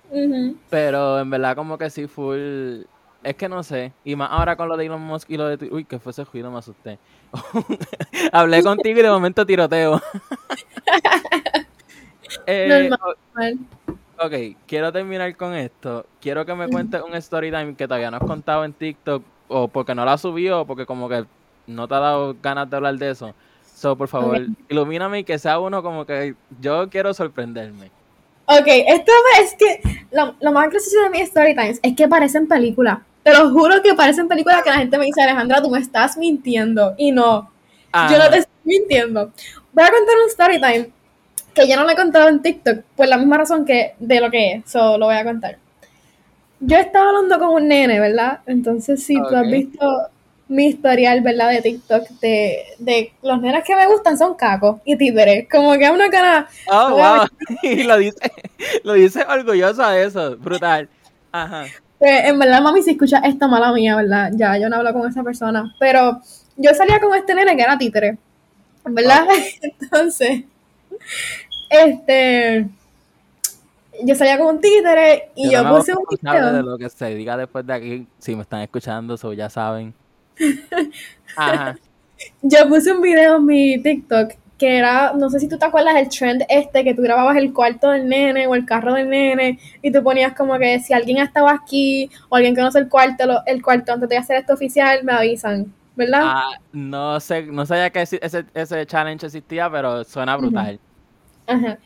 Pero en verdad como que sí, full... Es que no sé. Y más ahora con lo de Elon Musk y lo de... Uy, que fue ese ruido, me asusté. (laughs) Hablé contigo y de momento tiroteo. (laughs) Eh, Normal. ok, quiero terminar con esto. Quiero que me cuentes un story time que todavía no has contado en TikTok o porque no la subió o porque como que no te ha dado ganas de hablar de eso. So, por favor, Ok. ilumíname y que sea uno como que yo quiero sorprenderme. Ok, esto es que lo, lo más gracioso de mis story times es que parecen películas. Te lo juro que parecen películas que la gente me dice, Alejandra, tú me estás mintiendo. Y no, yo no te estoy mintiendo. Voy a contar un story time que ya no lo he contado en TikTok por la misma razón que de lo que es. So, lo voy a contar. Yo estaba hablando con un nene, ¿verdad? Entonces, si tú has visto mi historial, ¿verdad? De TikTok, de, de los nenes que me gustan son cacos y títeres. Como que es una cara... Oh, (laughs) wow. (laughs) Y lo dice, lo dice orgullosa de eso. Brutal. Ajá. Pues, en verdad, mami, si escucha esta mala mía, ¿verdad? Ya, yo no hablo con esa persona. Pero yo salía con este nene que era títere. ¿Verdad? (laughs) Entonces, este. Yo salía con un títere y yo, no me hago puse un responsable de video. lo que se diga después de aquí. Si me están escuchando, eso ya saben. (laughs) Ajá. Yo puse un video en mi TikTok que era, no sé si tú te acuerdas del trend este, que tú grababas el cuarto del nene o el carro del nene y tú ponías como que si alguien estaba aquí o alguien conoce el cuarto, lo- el cuarto antes de hacer esto oficial, me avisan, ¿verdad? Ah, no sé, no sabía que ese, ese, challenge existía, pero suena brutal. Ajá.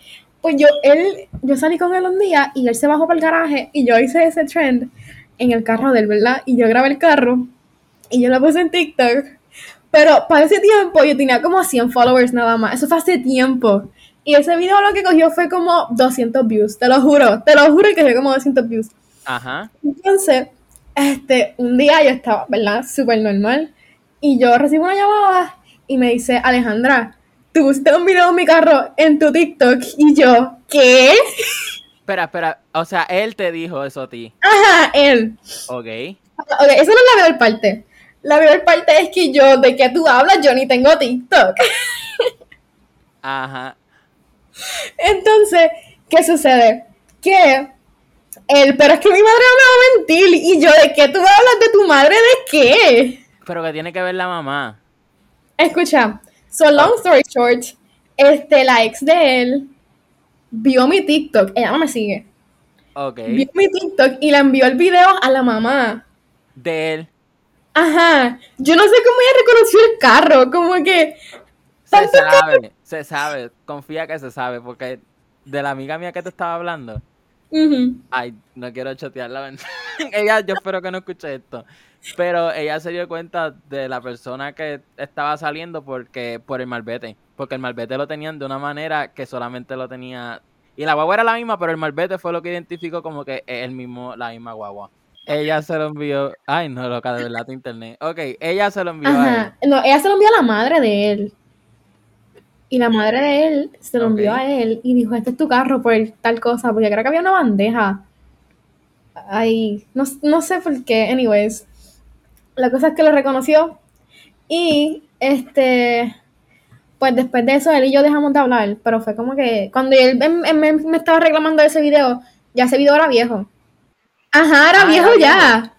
Pues yo, él, yo salí con él un día y él se bajó para el garaje y yo hice ese trend en el carro de él, ¿verdad? Y yo grabé el carro y yo lo puse en TikTok. Pero para ese tiempo yo tenía como 100 followers nada más. Eso fue hace tiempo. Y ese video lo que cogió fue como 200 views. Te lo juro. Te lo juro que cogió como 200 views. Ajá. Entonces, este, un día yo estaba, ¿verdad? Súper normal. Y yo recibo una llamada y me dice, Alejandra, tú pusiste un video en mi carro en tu TikTok. Y yo, ¿qué? Espera, espera. O sea, él te dijo eso a ti. Ajá, él. Ok. Ok, eso no es la peor parte. La peor parte es que yo, ¿de qué tú hablas? Yo ni tengo TikTok. Ajá. Entonces, ¿qué sucede? Que Él, pero es que mi madre no me va a mentir. Y yo, ¿de qué tú hablas de tu madre? ¿De qué? Pero que tiene que ver la mamá. Escucha, so long story short, este, la ex de él vio mi TikTok. Ella no me sigue. Ok. Vio mi TikTok y le envió el video a la mamá. De él. Ajá. Yo no sé cómo ella reconoció el carro. Como que. Se carro. sabe, se sabe. Confía que se sabe. Porque de la amiga mía que te estaba hablando. Ay, no quiero chotearla. (laughs) ella, yo espero que no escuche esto. Pero ella se dio cuenta de la persona que estaba saliendo porque por el malvete. Porque el malvete lo tenían de una manera que solamente lo tenía. Y la guagua era la misma, pero el malvete fue lo que identificó como que es el mismo, la misma guagua. Ella se lo envió. Ay, no, loca, de verdad tu internet. Ok, ella se lo envió a él. No, ella se lo envió a la madre de él. Y la madre de él se lo envió a él y dijo, este es tu carro por tal cosa, porque creo que había una bandeja. Ay, no, no sé por qué, anyways. La cosa es que lo reconoció y este, pues después de eso él y yo dejamos de hablar, pero fue como que cuando él, me, me estaba reclamando ese video, ya ese video era viejo. Ajá, era Ah, viejo ya.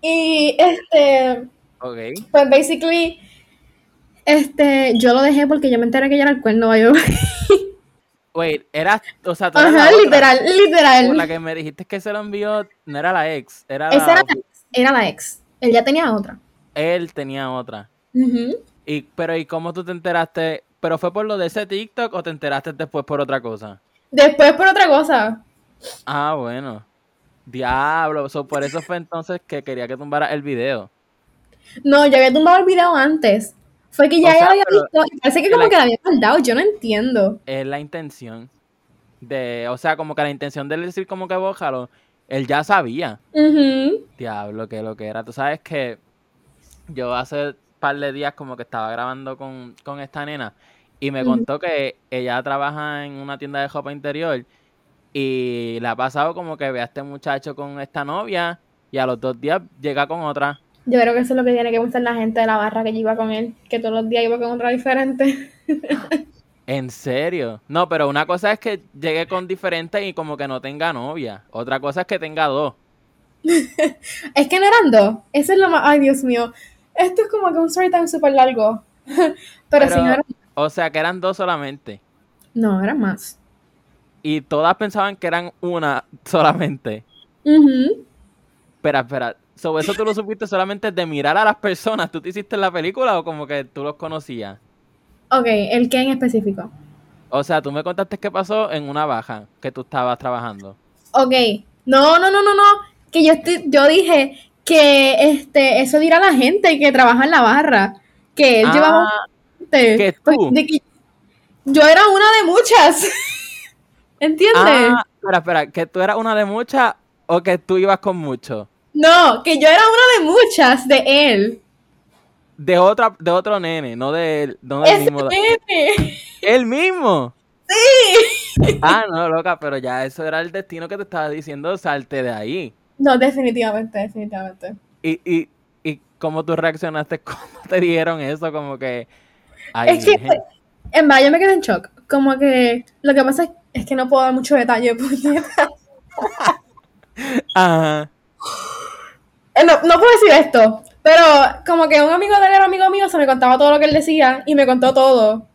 Y este, Ok. pues basically, este, yo lo dejé porque yo me enteré que ella era el cuerno, yo. Wait, era. O sea, tú eras la Ajá, otra. literal, Por la literal. que me dijiste que se lo envió, no era la ex, era la Esa era la ex, era la ex. Él ya tenía otra. él tenía otra. Ujú. Y, pero, ¿y cómo tú te enteraste? ¿Pero fue por lo de ese TikTok o te enteraste después por otra cosa? Después por otra cosa. Ah, bueno. Diablo, so, por eso fue entonces que quería que tumbara el video. No, yo había tumbado el video antes. Fue que ya O lo había visto y parece que como la- que la había guardado. Yo no entiendo. Es la intención de, o sea, como que la intención de él decir como que bójalo, él ya sabía. Diablo, que lo que era. Tú sabes que yo hace par de días como que estaba grabando con, con esta nena y me contó que ella trabaja en una tienda de ropa interior y le ha pasado como que ve a este muchacho con esta novia y a los dos días llega con otra. Yo creo que eso es lo que tiene que pensar la gente de la barra que yo iba con él. Que todos los días iba con otra diferente. (laughs) ¿En serio? No, pero una cosa es que llegue con diferente y como que no tenga novia. Otra cosa es que tenga dos. (laughs) Es que no eran dos. Eso es lo más. Ay, Dios mío. Esto es como que un story time súper largo. (laughs) Pero, si no eran. o sea, que eran dos solamente. No, eran más. Y todas pensaban que eran una solamente. Ujú. Espera, espera. Sobre eso tú lo supiste solamente de mirar a las personas. ¿Tú te hiciste la película o como que tú los conocías? Ok, ¿el qué en específico? O sea, tú me contaste qué pasó en una baja que tú estabas trabajando. Ok. No, no, no, no, no. Que yo, estoy- yo dije que este, eso dirá la gente que trabaja en la barra. Que él llevaba Ah, gente. que Pues, tú. de que yo era una de muchas. (laughs) ¿Entiendes? ah, espera, espera. ¿Que tú eras una de muchas o que tú ibas con muchos? No, que yo era una de muchas de él. De otra, de otro nene, no de él, no del mismo. nene. ¿El mismo? Sí. Ah, no, loca, pero ya eso era el destino que te estaba diciendo, salte de ahí. No, definitivamente, definitivamente. ¿Y, y, y cómo tú reaccionaste (laughs) cuando te dijeron eso? Como que... Ay, es que, en verdad, yo me quedé en shock. Como que lo que pasa es, es que no puedo dar mucho detalle. (laughs) puñeta. Ajá. Eh, No, no puedo decir esto, pero como que un amigo de él era amigo mío, se me contaba todo lo que él decía y me contó todo.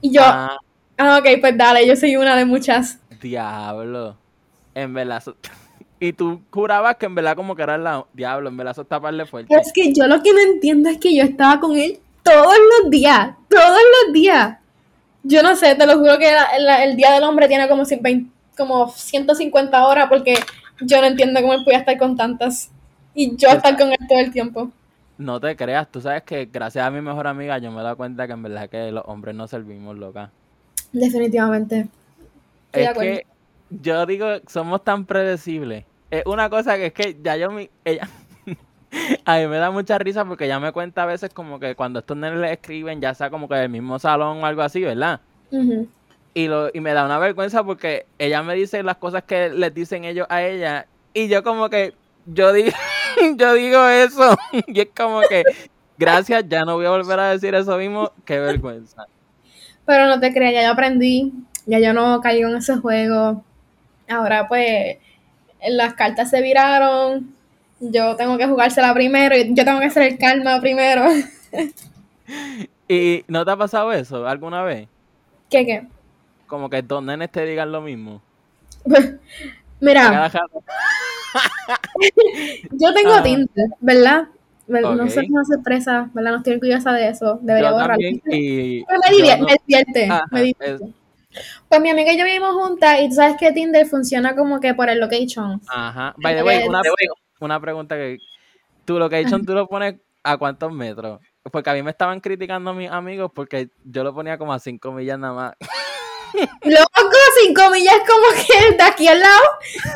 Y yo, ah, Ah, ok, pues dale, yo soy una de muchas. diablo. En verdad... (laughs) Y tú jurabas que en verdad como que era la... Diablo, en verdad eso está parle fuerte. Es que yo lo que no entiendo es que yo estaba con él todos los días, todos los días. Yo no sé, te lo juro que la- la- el Día del Hombre tiene como, cien- vein- como 150 horas porque yo no entiendo cómo él podía estar con tantas. Y yo estar con él todo el tiempo. No te creas, tú sabes que gracias a mi mejor amiga yo me he dado cuenta que en verdad que los hombres no servimos, loca. Definitivamente. Estoy de Es acuerdo. que yo digo, somos tan predecibles. Es una cosa que es que ya yo mi, ella (laughs) a mí me da mucha risa porque ella me cuenta a veces como que cuando estos nenes le escriben, ya sea como que del mismo salón o algo así, ¿verdad? Y lo y me da una vergüenza porque ella me dice las cosas que les dicen ellos a ella y yo como que yo digo (laughs) yo digo eso (laughs) y es como que gracias, ya no voy a volver a decir eso mismo, qué vergüenza. Pero no te creas, ya yo aprendí. Ya yo no caigo en ese juego. Ahora pues las cartas se viraron, yo tengo que jugársela primero, yo tengo que hacer el karma primero. (laughs) ¿Y no te ha pasado eso alguna vez? ¿Qué qué? Como que dos nenes te digan lo mismo. (laughs) Mira, (laughs) yo tengo ah. Tinder, ¿verdad? No sé cómo sorpresa, ¿verdad? No estoy orgullosa de eso. Debería borrarlo. Y... me, divierte, me divierte, me divierte. Pues mi amiga y yo vivimos juntas y tú sabes que Tinder funciona como que por el location. Ajá. By the way, una, una pregunta que... ¿Tu location tú lo pones a cuántos metros? Porque a mí me estaban criticando mis amigos porque yo lo ponía como a 5 millas nada más. (laughs) Loco, 5 millas como que de aquí al lado.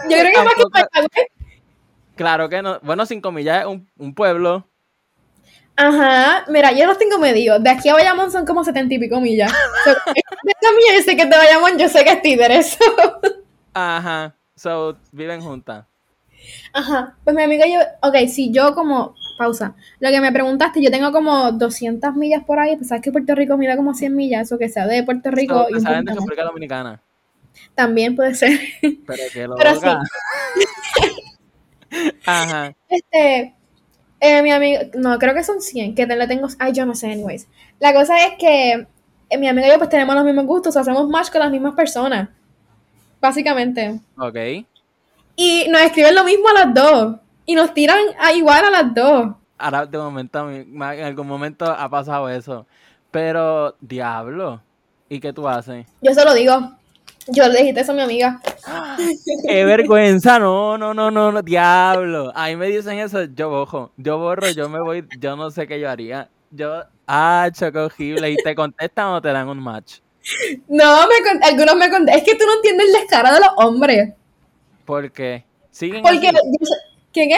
Yo creo que es más que Claro que no. Bueno, 5 millas es un, un, pueblo. Ajá, mira, yo los tengo medidos. De aquí a Bayamón son como 70 y pico millas. milla (laughs) yo sé que de Bayamón yo sé que es Tinder eso. (laughs) Ajá, so, viven juntas. Ajá, pues mi amiga y yo, ok, si yo como, pausa, lo que me preguntaste, yo tengo como 200 millas por ahí, pues sabes que Puerto Rico mira como 100 millas, eso que sea de Puerto Rico. y ¿Saben de República Dominicana? También puede ser. Pero que (laughs) lo Pero (laughs) Ajá. Este, eh, mi amigo, no, creo que son 100, que te le tengo, ay, yo no sé, anyways. La cosa es que eh, mi amiga y yo pues tenemos los mismos gustos, hacemos match con las mismas personas, básicamente. Ok. Y nos escriben lo mismo a las dos. Y nos tiran a igual a las dos. Ahora, de momento, en algún momento ha pasado eso. Pero, diablo. ¿Y qué tú haces? Yo se lo digo. Yo le dijiste eso a mi amiga. ¡Qué vergüenza! No, no, no, no, no, diablo. A mí me dicen eso, yo bojo. Yo borro, yo me voy, yo no sé qué yo haría. Yo, ah, chocogible. ¿Y te contestan o te dan un match? No, me, algunos me contestan. Es que tú no entiendes el descaro de los hombres. ¿Por qué? ¿Siguen Porque, así? ¿Qué qué?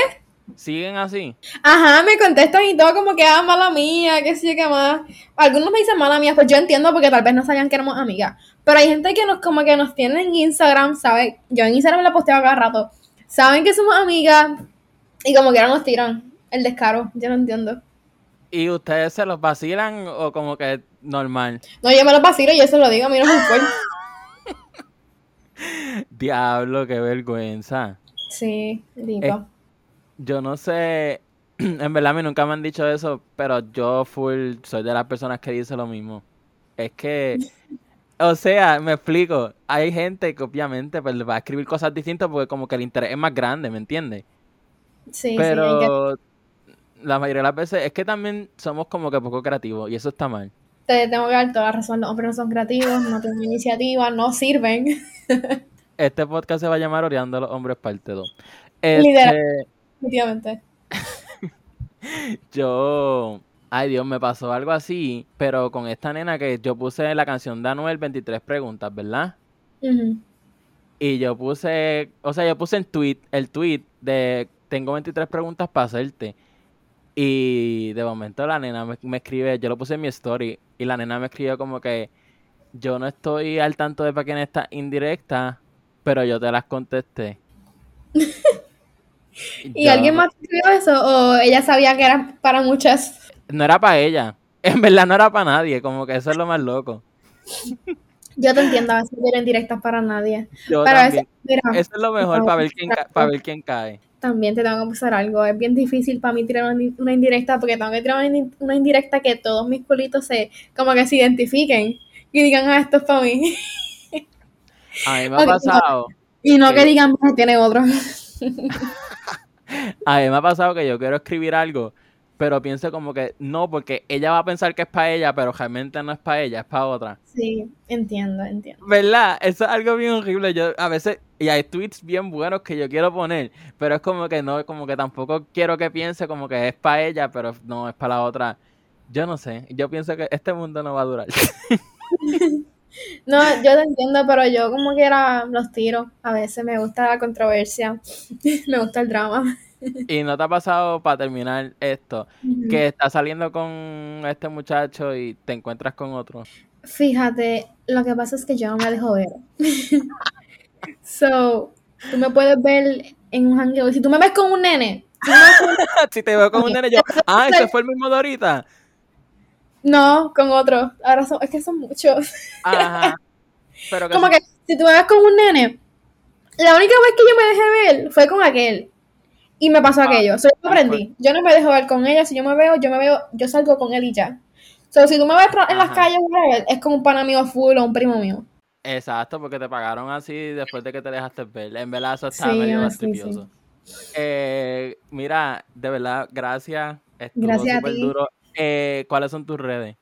¿Siguen así? Ajá, me contestan y todo como que, ah, mala mía, qué sé qué más. Algunos me dicen mala mía, pues yo entiendo porque tal vez no sabían que éramos amigas. Pero hay gente que nos como que nos tiene en Instagram, ¿sabes? Yo en Instagram la posteo cada rato. Saben que somos amigas y como que ahora nos tiran el descaro. Yo no entiendo. ¿Y ustedes se los vacilan o como que normal? No, yo me los vacilo y eso lo digo, a mí no me (laughs) Diablo, qué vergüenza. Sí, lindo. yo no sé, (clears throat) en verdad a mí nunca me han dicho eso, pero yo full soy de las personas que dice lo mismo. Es que, o sea, me explico, hay gente que obviamente pues, va a escribir cosas distintas porque como que el interés es más grande, ¿me entiendes? Sí, pero la mayoría de las veces es que también somos como que poco creativos y eso está mal. Te tengo que dar toda la razón, los hombres no son creativos, no tienen (laughs) iniciativa, no sirven. (laughs) Este podcast se va a llamar Oreando a los Hombres Parte 2. Este... Definitivamente. (laughs) yo... Ay Dios, me pasó algo así, pero con esta nena que yo puse en la canción de Anuel 23 preguntas, ¿verdad? Y yo puse, o sea, yo puse en tweet, el tweet de tengo 23 preguntas para hacerte. Y de momento la nena me, me, escribe, yo lo puse en mi story, y la nena me escribió como que yo no estoy al tanto de para quién está indirecta, pero yo te las contesté. (laughs) ¿Y alguien más escribió eso? ¿O ella sabía que era para muchas? No era para ella. (laughs) En verdad no era para nadie, como que eso es lo más loco. (laughs) Yo te entiendo, a veces no eran directas para nadie. Yo también. eso es lo mejor para ver, quién para ver quién cae. También te tengo que pasar algo. Es bien difícil para mí tirar una indirecta porque tengo que tirar una indirecta que todos mis culitos se, como que se identifiquen y digan, ah, esto es para mí. A mí me ha (laughs) pasado. Y no que, digan que tiene otro. (laughs) a mí me ha pasado que yo quiero escribir algo, pero pienso como que no, porque ella va a pensar que es para ella, pero realmente no es para ella, es para otra. Sí, entiendo, entiendo. ¿Verdad? Eso es algo bien horrible. Yo a veces, y hay tweets bien buenos que yo quiero poner, pero es como que no, como que tampoco quiero que piense como que es para ella, pero no es para la otra. Yo no sé, yo pienso que este mundo no va a durar. (laughs) No, yo te entiendo, pero yo como quiera los tiro. A veces me gusta la controversia, (laughs) me gusta el drama. ¿Y no te ha pasado, para terminar esto, que estás saliendo con este muchacho y te encuentras con otro? Fíjate, lo que pasa es que yo no me dejo ver. (laughs) so, tú me puedes ver en un hangueo. Si tú me ves con un nene. (laughs) Si, te veo con un nene, yo, ah, (laughs) ese fue el mismo de ahorita. No, con otro. Ahora son, es que son muchos. Ajá. Pero Como que si tú me ves con un nene, La única vez que yo me dejé ver fue con aquel. Y me pasó Ah, aquello. So, yo ah, aprendí. Yo no me dejo ver con ella. Si yo me veo, yo me veo, yo salgo con él y ya. So, si tú me ves en las Ajá. calles, es como un pana mío full o un primo mío. Exacto, porque te pagaron así después de que te dejaste ver. En verdad, eso está Sí, medio así, sí. Eh, mira, de verdad, gracias. Estuvo Gracias a ti. duro. Eh, ¿Cuáles son tus redes?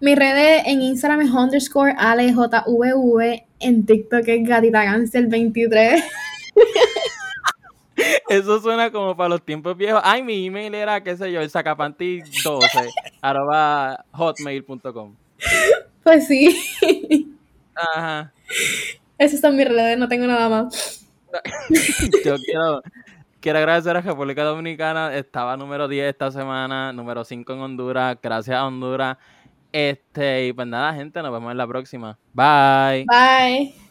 Mi red en Instagram es underscore alejvv. En TikTok es gatita gangster 23. (laughs) Eso suena como para los tiempos viejos. Ay, mi email era, qué sé yo, el sacapanti12 (laughs) arroba hotmail.com. Pues sí. Ajá. Esas son mis redes, no tengo nada más. (laughs) Yo quiero, quiero agradecer a República Dominicana. Estaba número 10 esta semana, número 5 en Honduras. Gracias a Honduras. Este, y pues nada, gente, nos vemos en la próxima. Bye. Bye.